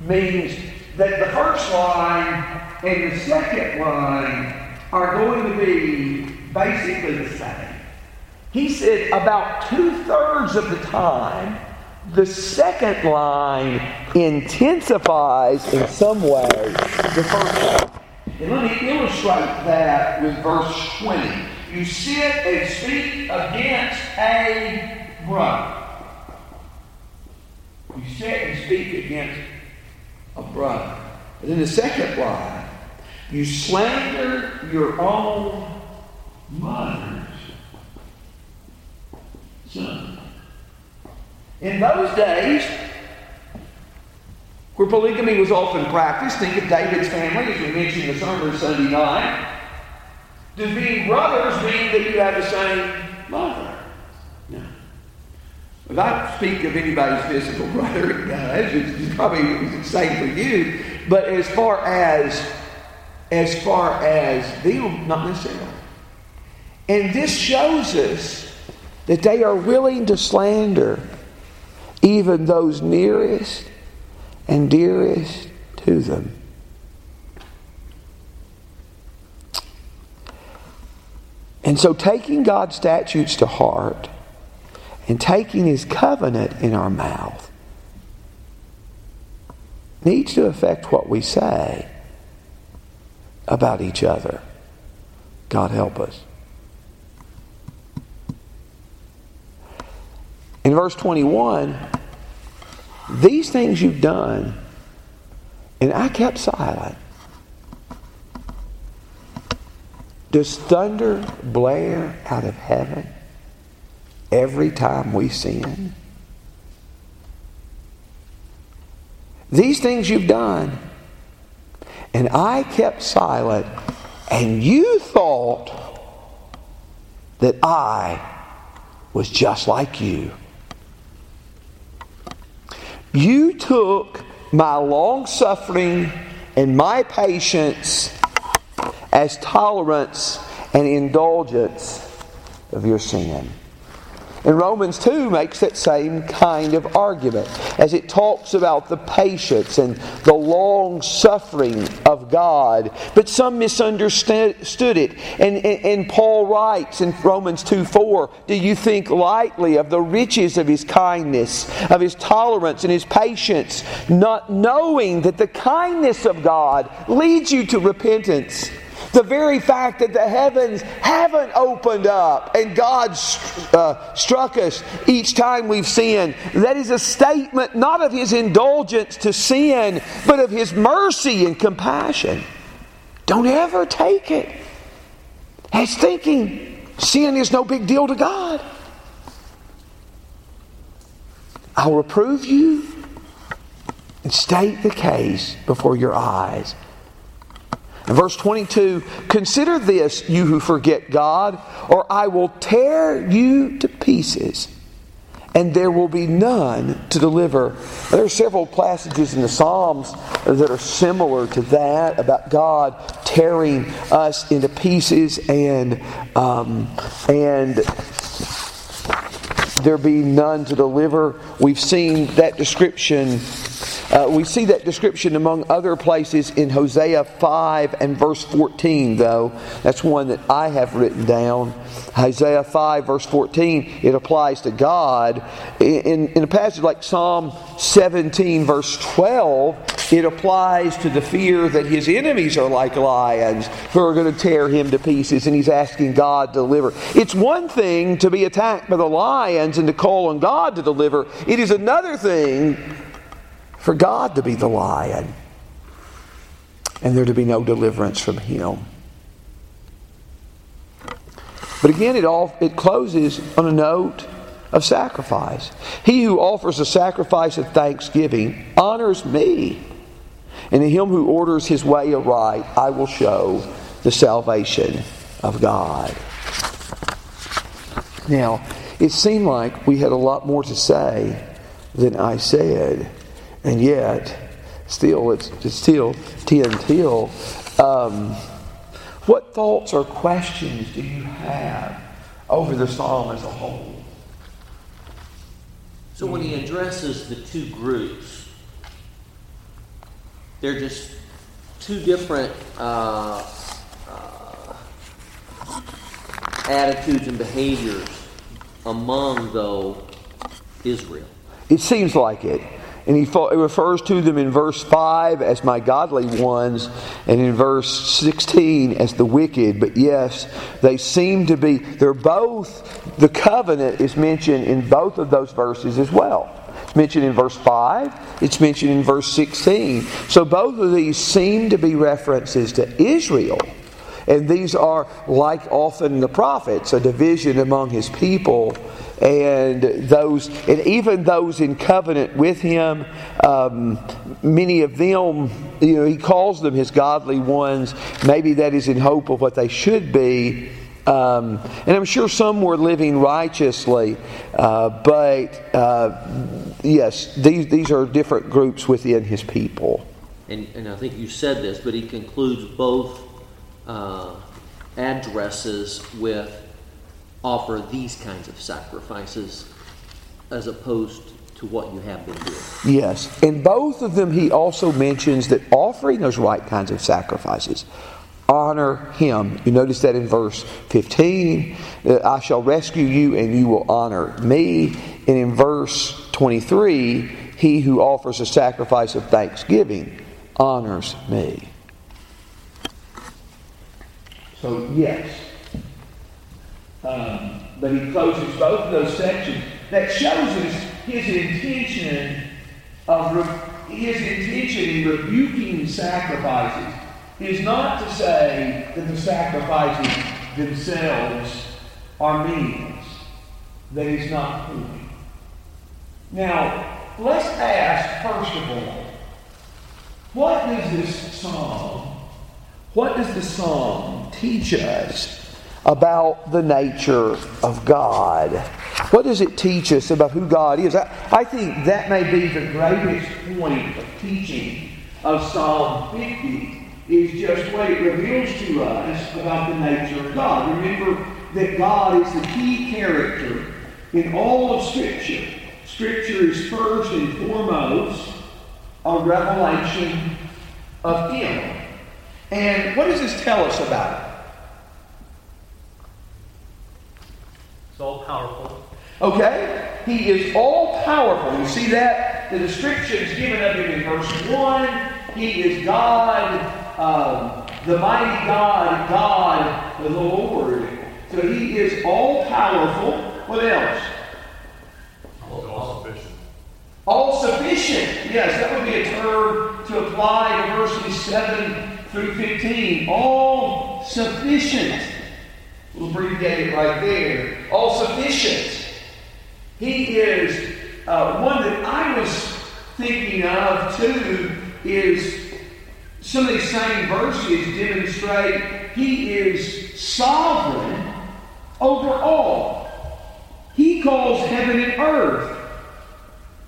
means that the first line and the second line are going to be basically the same. He said about two thirds of the time, the second line intensifies in some way the first line. And let me illustrate that with verse 20. You sit and speak against a brother. You sit and speak against a brother. And then the second line, you slander your own mother's son. In those days, where polygamy was often practiced, think of David's family, as we mentioned in the Sunday night. Does being brothers mean that you have the same mother? No. If I speak of anybody's physical [LAUGHS] brother, it does. It's probably the same for you. But as far as as far as them, not necessarily. And this shows us that they are willing to slander even those nearest and dearest to them. And so, taking God's statutes to heart and taking His covenant in our mouth needs to affect what we say about each other. God help us. In verse 21, these things you've done, and I kept silent. Does thunder blare out of heaven every time we sin? These things you've done, and I kept silent, and you thought that I was just like you. You took my long suffering and my patience as tolerance and indulgence of your sin. And Romans 2 makes that same kind of argument as it talks about the patience and the long suffering of God. But some misunderstood it. And, and, and Paul writes in Romans 2 4 Do you think lightly of the riches of his kindness, of his tolerance, and his patience, not knowing that the kindness of God leads you to repentance? The very fact that the heavens haven't opened up and God uh, struck us each time we've sinned, that is a statement not of His indulgence to sin, but of His mercy and compassion. Don't ever take it as thinking sin is no big deal to God. I'll reprove you and state the case before your eyes Verse 22 Consider this, you who forget God, or I will tear you to pieces, and there will be none to deliver. There are several passages in the Psalms that are similar to that about God tearing us into pieces and, um, and there be none to deliver. We've seen that description Uh, we see that description among other places in Hosea 5 and verse 14, though. That's one that I have written down. Hosea 5, verse 14, it applies to God. In, in a passage like Psalm 17, verse 12, it applies to the fear that his enemies are like lions who are going to tear him to pieces, and he's asking God to deliver. It's one thing to be attacked by the lions and to call on God to deliver, it is another thing for God to be the lion and there to be no deliverance from him. But again, it all it closes on a note of sacrifice. He who offers a sacrifice of thanksgiving honors me. And to him who orders his way aright, I will show the salvation of God. Now, it seemed like we had a lot more to say than I said and yet, still, it's, it's still ten till. Um, what thoughts or questions do you have over the psalm as a whole? So when he addresses the two groups, they're just two different uh, uh, attitudes and behaviors among though Israel. It seems like it. And he refers to them in verse 5 as my godly ones, and in verse 16 as the wicked. But yes, they seem to be, they're both, the covenant is mentioned in both of those verses as well. It's mentioned in verse 5, it's mentioned in verse 16. So both of these seem to be references to Israel. And these are, like often the prophets, a division among his people and those, and even those in covenant with him, um, many of them, you know, he calls them his godly ones. Maybe that is in hope of what they should be. Um, and I'm sure some were living righteously, uh, but uh, yes, these, these are different groups within his people. And, and I think you said this, but he concludes both uh, addresses with offer these kinds of sacrifices as opposed to what you have been doing. Yes. In both of them, he also mentions that offering those right kinds of sacrifices honor him. You notice that in verse 15, I shall rescue you and you will honor me. And in verse 23, he who offers a sacrifice of thanksgiving honors me. So, yes, um, but he closes both of those sections. That shows us his intention of re- his intention in rebuking sacrifices is not to say that the sacrifices themselves are meaningless. That is not the. Now, let's ask first of all, what does this psalm, what does the psalm teach us about the nature of God. What does it teach us about who God is? I, I think that may be the greatest point of teaching of Psalm 50 is just what it reveals to us about the nature of God. Remember that God is the key character in all of Scripture. Scripture is first and foremost a revelation of Him. And what does this tell us about it? He's all powerful. Okay? He is all powerful. You see that? The description is given of him in verse 1. He is God, um, the mighty God, God the Lord. So he is all powerful. What else? All sufficient. All sufficient. Yes, that would be a term to apply to verses 7 through 15. All sufficient. We'll abbreviate it right there. All sufficient. He is uh, one that I was thinking of too. Is some of these same verses demonstrate he is sovereign over all. He calls heaven and earth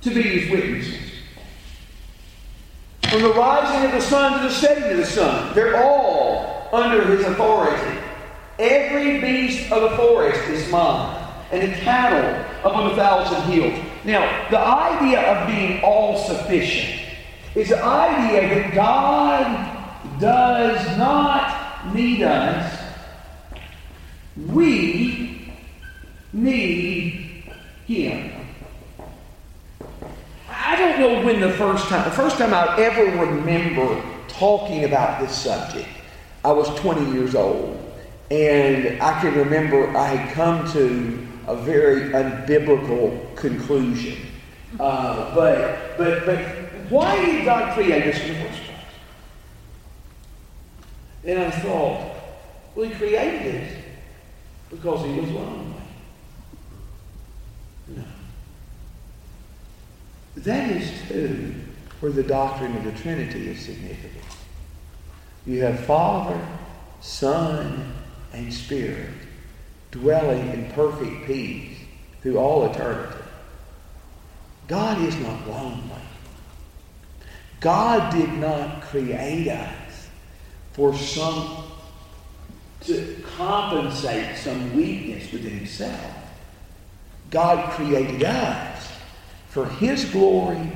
to be his witnesses. From the rising of the sun to the setting of the sun, they're all under his authority. Every beast of the forest is mine, and the cattle upon a thousand hills. Now, the idea of being all sufficient is the idea that God does not need us. We need Him. I don't know when the first time, the first time I ever remember talking about this subject, I was 20 years old. And I can remember I had come to a very unbiblical conclusion. Uh, but, but, but why did God create us in the first place? And I thought, well, He created us because He was lonely. No. That is, too, where the doctrine of the Trinity is significant. You have Father, Son, and Spirit dwelling in perfect peace through all eternity. God is not lonely. God did not create us for some to compensate some weakness within himself. God created us for his glory,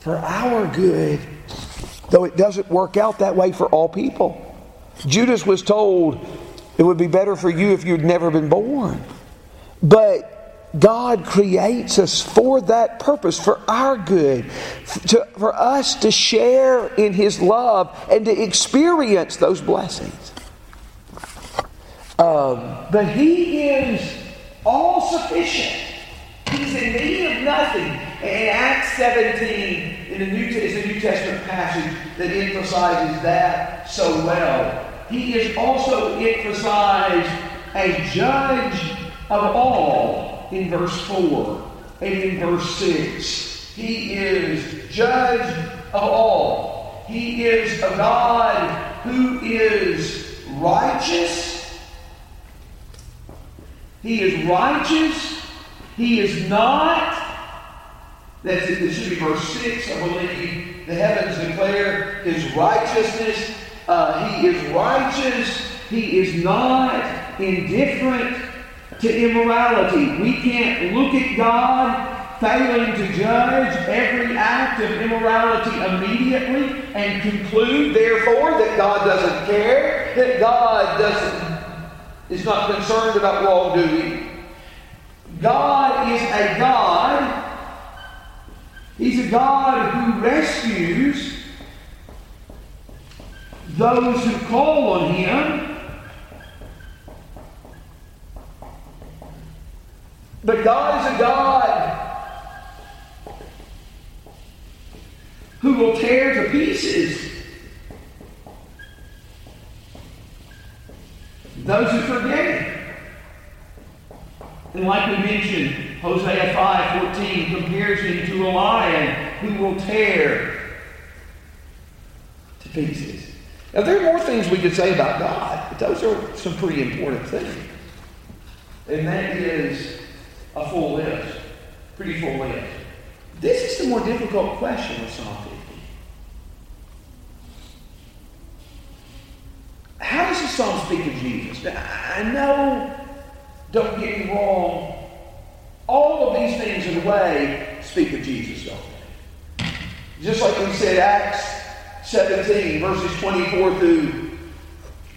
for our good, though it doesn't work out that way for all people. Judas was told it would be better for you if you'd never been born. But God creates us for that purpose, for our good, to, for us to share in His love and to experience those blessings. Um, but He is all sufficient. He's in need of nothing. And Acts 17 in the New, is a New Testament passage that emphasizes that so well. He is also emphasized a judge of all in verse 4 and in verse 6. He is judge of all. He is a God who is righteous. He is righteous. He is not. That's it. This verse 6, I believe. The heavens declare his righteousness. Uh, he is righteous. He is not indifferent to immorality. We can't look at God failing to judge every act of immorality immediately and conclude, therefore, that God doesn't care, that God doesn't is not concerned about wrongdoing. God is a God. He's a God who rescues those who call on Him. But God is a God who will tear to pieces those who forget And like we mentioned, Hosea 5:14 compares him to a lion who will tear to pieces. Now there are more things we could say about God, but those are some pretty important things. And that is a full list. Pretty full list. This is the more difficult question of Psalm 50. How does the psalm speak of Jesus? Now, I know, don't get me wrong, all of these things in a way speak of Jesus, don't they? Just like we said, Acts 17, verses 24 through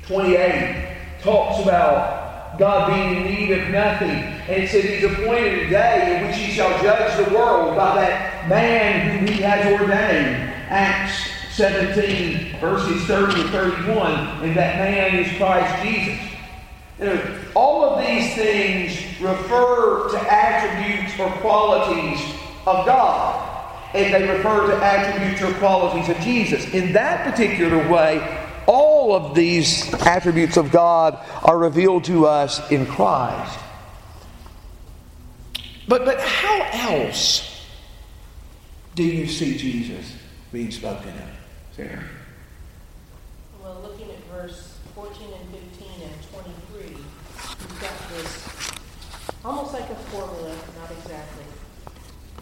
28, talks about God being in need of nothing. And it says he's appointed a day in which he shall judge the world by that man whom he has ordained. Acts 17, verses 30 and 31. And that man is Christ Jesus. All of these things refer to attributes or qualities of God. And they refer to attributes or qualities of Jesus. In that particular way, all of these attributes of God are revealed to us in Christ. But, but how else do you see Jesus being spoken of, Sarah? Well, looking at verse 14 and 15 and 23, you've got this almost like a formula.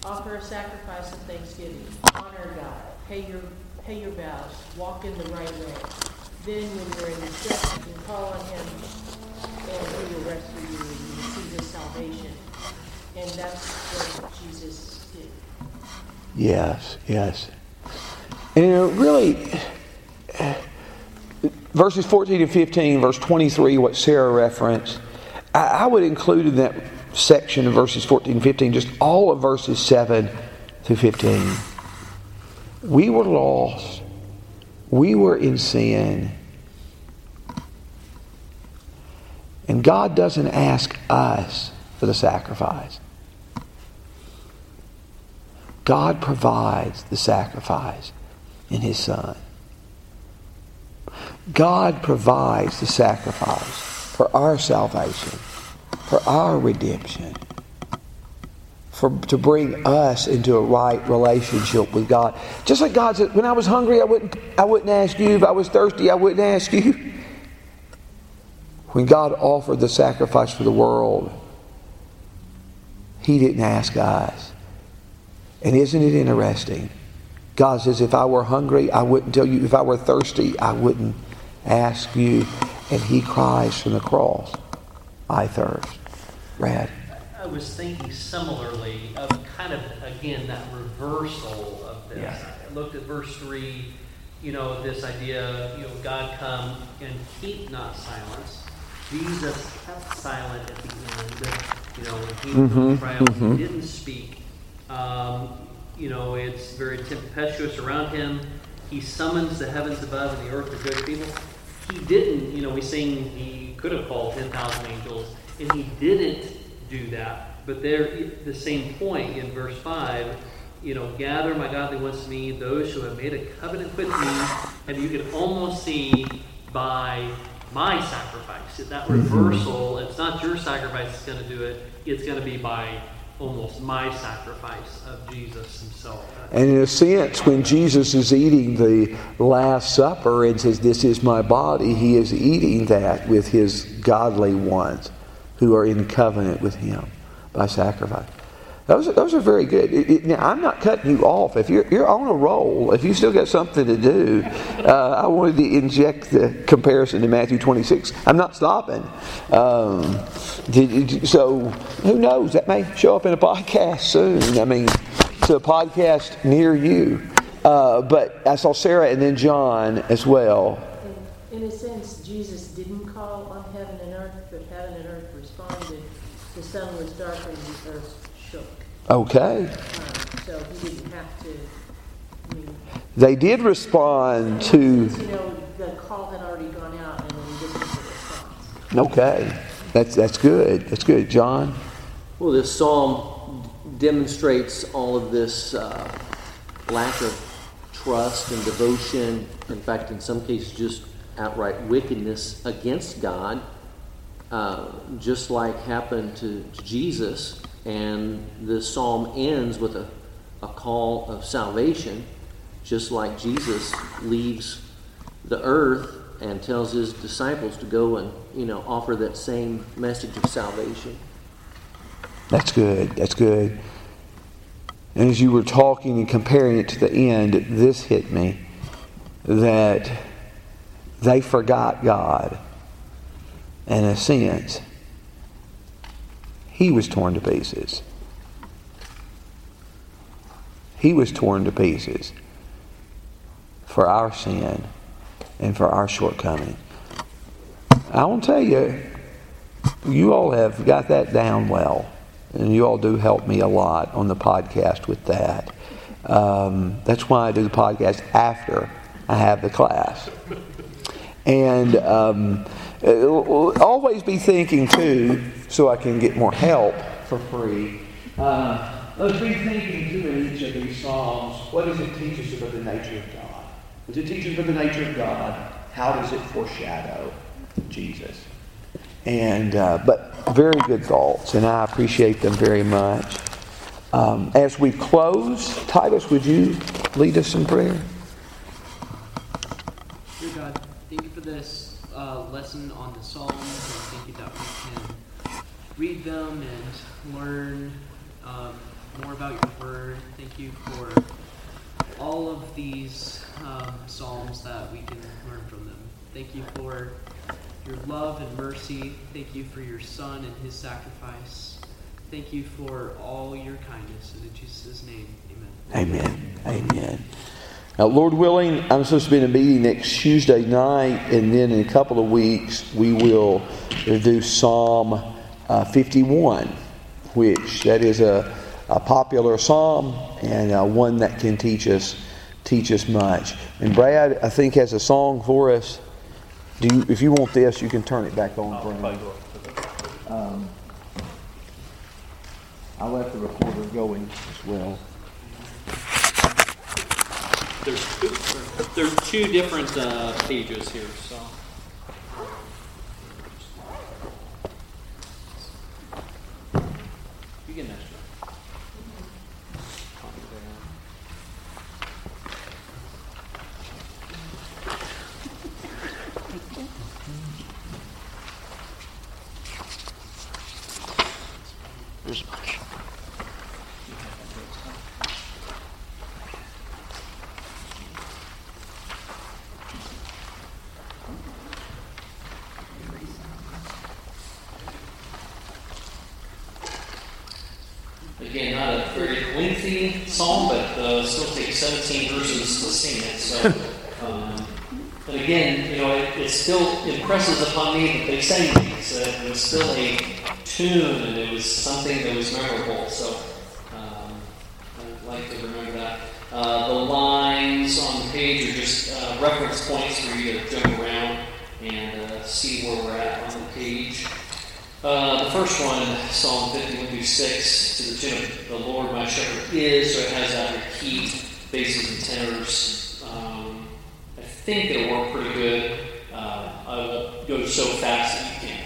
Offer a sacrifice of thanksgiving, honor God, pay your pay your vows, walk in the right way. Then, when you're in distress, you can call on Him, and He will rescue you, and you see His salvation. And that's what Jesus did. Yes, yes. And you know, really, verses 14 and 15, verse 23, what Sarah referenced, I, I would include in that section of verses 14 and 15 just all of verses 7 through 15. We were lost. We were in sin. And God doesn't ask us for the sacrifice. God provides the sacrifice in His Son. God provides the sacrifice for our salvation, for our redemption, for, to bring us into a right relationship with God. Just like God said, when I was hungry, I wouldn't, I wouldn't ask you. If I was thirsty, I wouldn't ask you. When God offered the sacrifice for the world, He didn't ask us. And isn't it interesting? God says, if I were hungry, I wouldn't tell you. If I were thirsty, I wouldn't ask you. And He cries from the cross, I thirst. Brad. I was thinking similarly of kind of, again, that reversal of this. Yeah. I looked at verse 3, you know, this idea, of, you know, God come and keep not silence. Jesus kept silent at the end, you know, when he was on trial, he didn't speak. Um, you know, it's very tempestuous around him. He summons the heavens above and the earth to judge people. He didn't, you know, we sing he could have called 10,000 angels, and he didn't do that. But there, the same point in verse 5, you know, gather my godly ones to me, those who have made a covenant with me, and you can almost see by my sacrifice. That mm-hmm. reversal, it's not your sacrifice that's going to do it, it's going to be by almost my sacrifice of Jesus himself. And in a sense, when Jesus is eating the Last Supper and says, This is my body, he is eating that with his godly ones who are in covenant with him by sacrifice. Those are, those are very good. It- it- now, I'm not cutting you off. If you're, you're on a roll, if you still got something to do, uh, I wanted to inject the comparison to Matthew 26. I'm not stopping. Um, so, who knows? That may show up in a podcast soon. I mean, to a podcast near you. Uh, but I saw Sarah and then John as well. In a sense, Jesus didn't call on heaven and earth, but heaven and earth responded. The sun was darkened, the earth shook. Okay. Um, So he didn't have to, I mean, They did respond to. you know, the call had already gone out and then this was the response. Okay. That's, that's good. That's good. John? Well, this psalm demonstrates all of this uh, lack of trust and devotion. In fact, in some cases, just outright wickedness against God, uh, just like happened to, to Jesus. And the psalm ends with a, a call of salvation, just like Jesus leaves the earth and tells his disciples to go and you know offer that same message of salvation. That's good. That's good. And as you were talking and comparing it to the end, this hit me that they forgot God. And in a sense, he was torn to pieces. He was torn to pieces for our sin and for our shortcoming. I to tell you, you all have got that down well, and you all do help me a lot on the podcast with that. Um, that's why I do the podcast after I have the class. And um, uh, always be thinking, too, so I can get more help for free. Uh, let's be thinking, too, in each of these Psalms, what does it teach us about the nature of God? Does it teach us about the nature of God? How does it foreshadow Jesus? And uh, but very good thoughts, and I appreciate them very much. Um, as we close, Titus, would you lead us in prayer? Dear God, thank you for this uh, lesson on the Psalms, and thank you that we can read them and learn um, more about your word. Thank you for all of these um, Psalms that we can learn from them. Thank you for your love and mercy. Thank you for your Son and his sacrifice. Thank you for all your kindness. And in Jesus' name, amen. Amen. Amen. Now, Lord willing, I'm supposed to be in a meeting next Tuesday night, and then in a couple of weeks, we will do Psalm uh, 51, which that is a, a popular psalm and uh, one that can teach us teach us much. And Brad, I think, has a song for us. Do you, if you want this, you can turn it back on for me. Um, I left the recorder going as well. There's two, there's two different uh, pages here, so. You get an extra. Copy there. Again, not a very lengthy psalm, but uh, still takes 17 verses to sing it. So, [LAUGHS] um, but again, you know, it, it still impresses upon me that they sang these. Uh, it was still a tune, and it was something that was memorable. So, um, I'd like to remember that. Uh, the lines on the page are just uh, reference points for you to jump around and uh, see where we're at on the page. Uh, the first one, Psalm 51 through 6, to the tune of the Lord my shepherd is, so it has that repeat, basses and tenors. Um, I think it'll work pretty good. Uh, I won't go so fast that you can't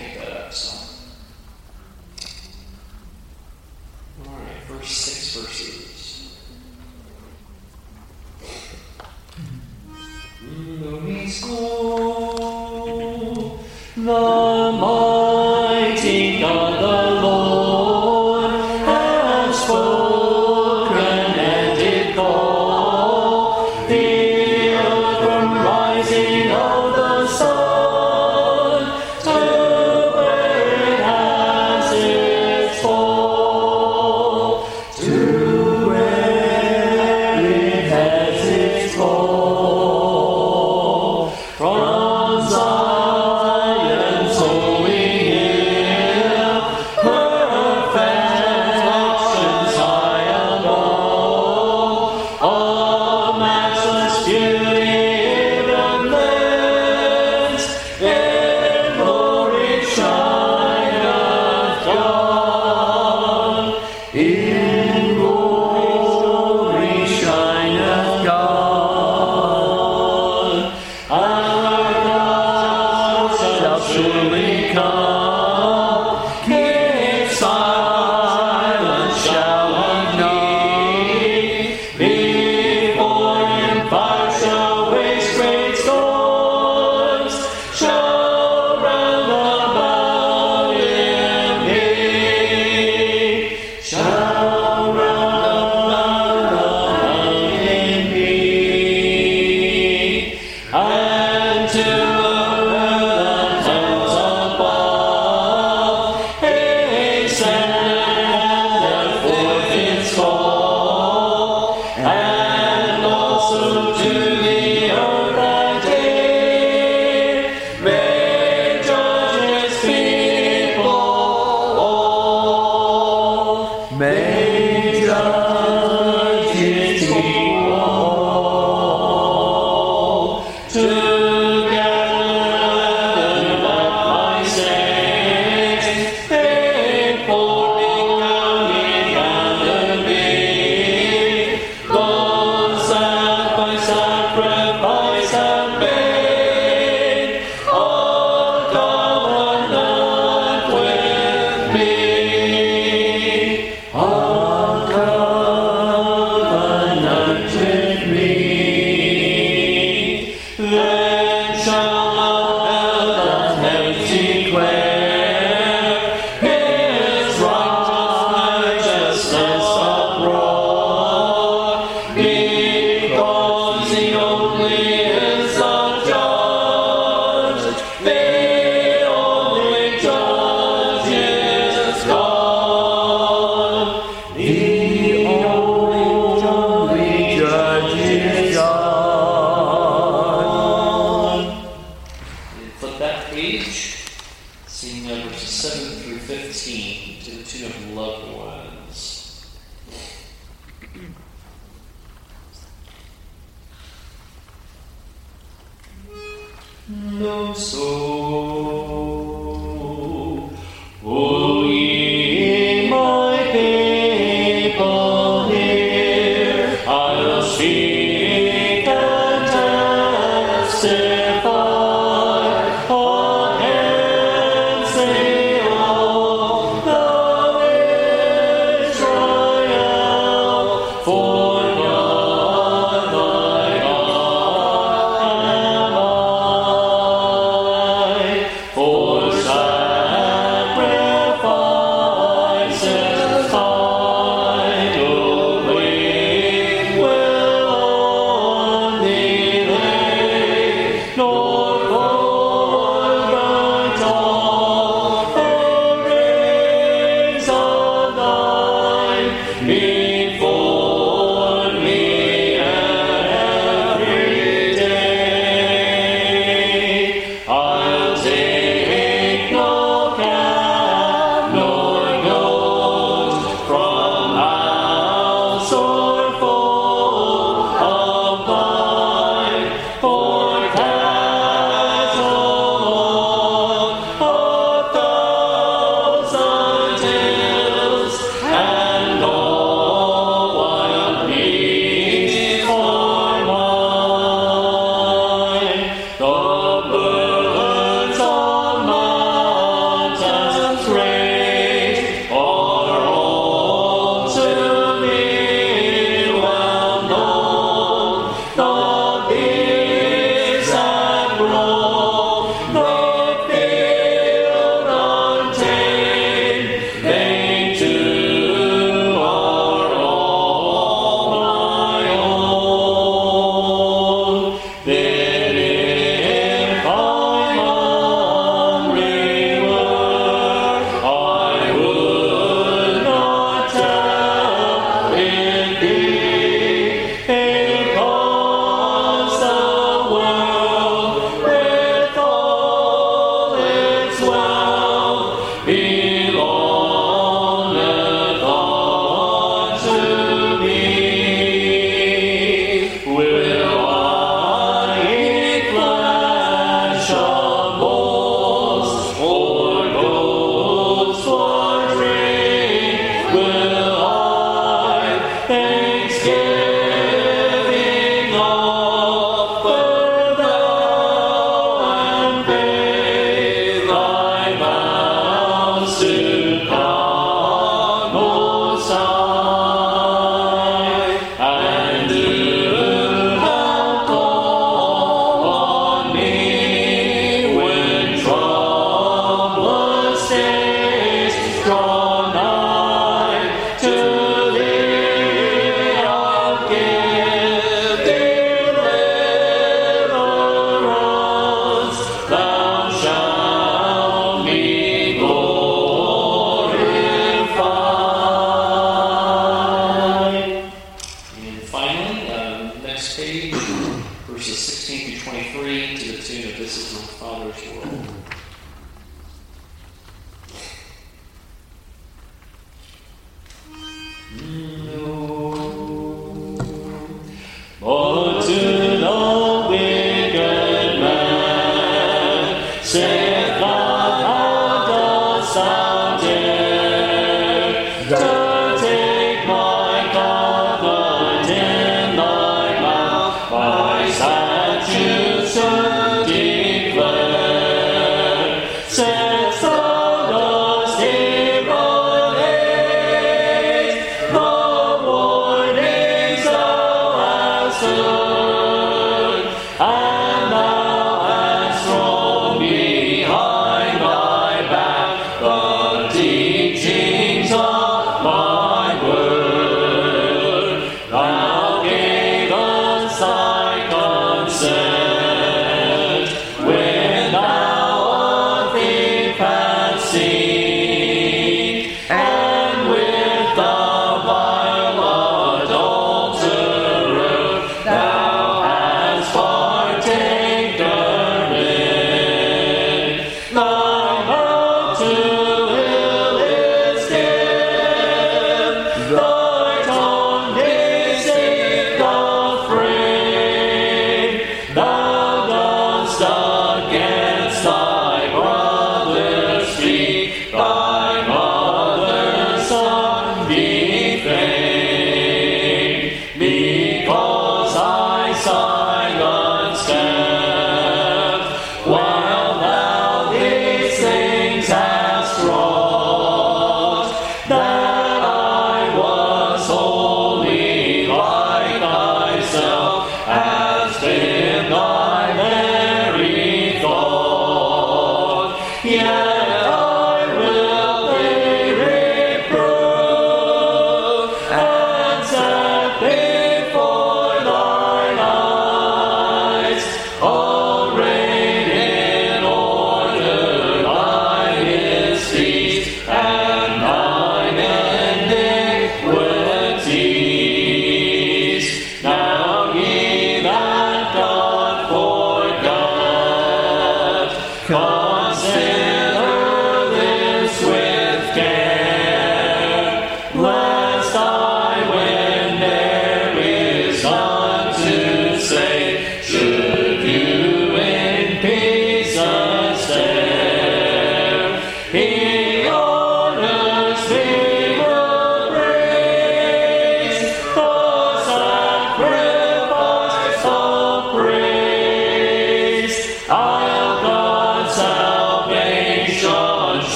surely come. No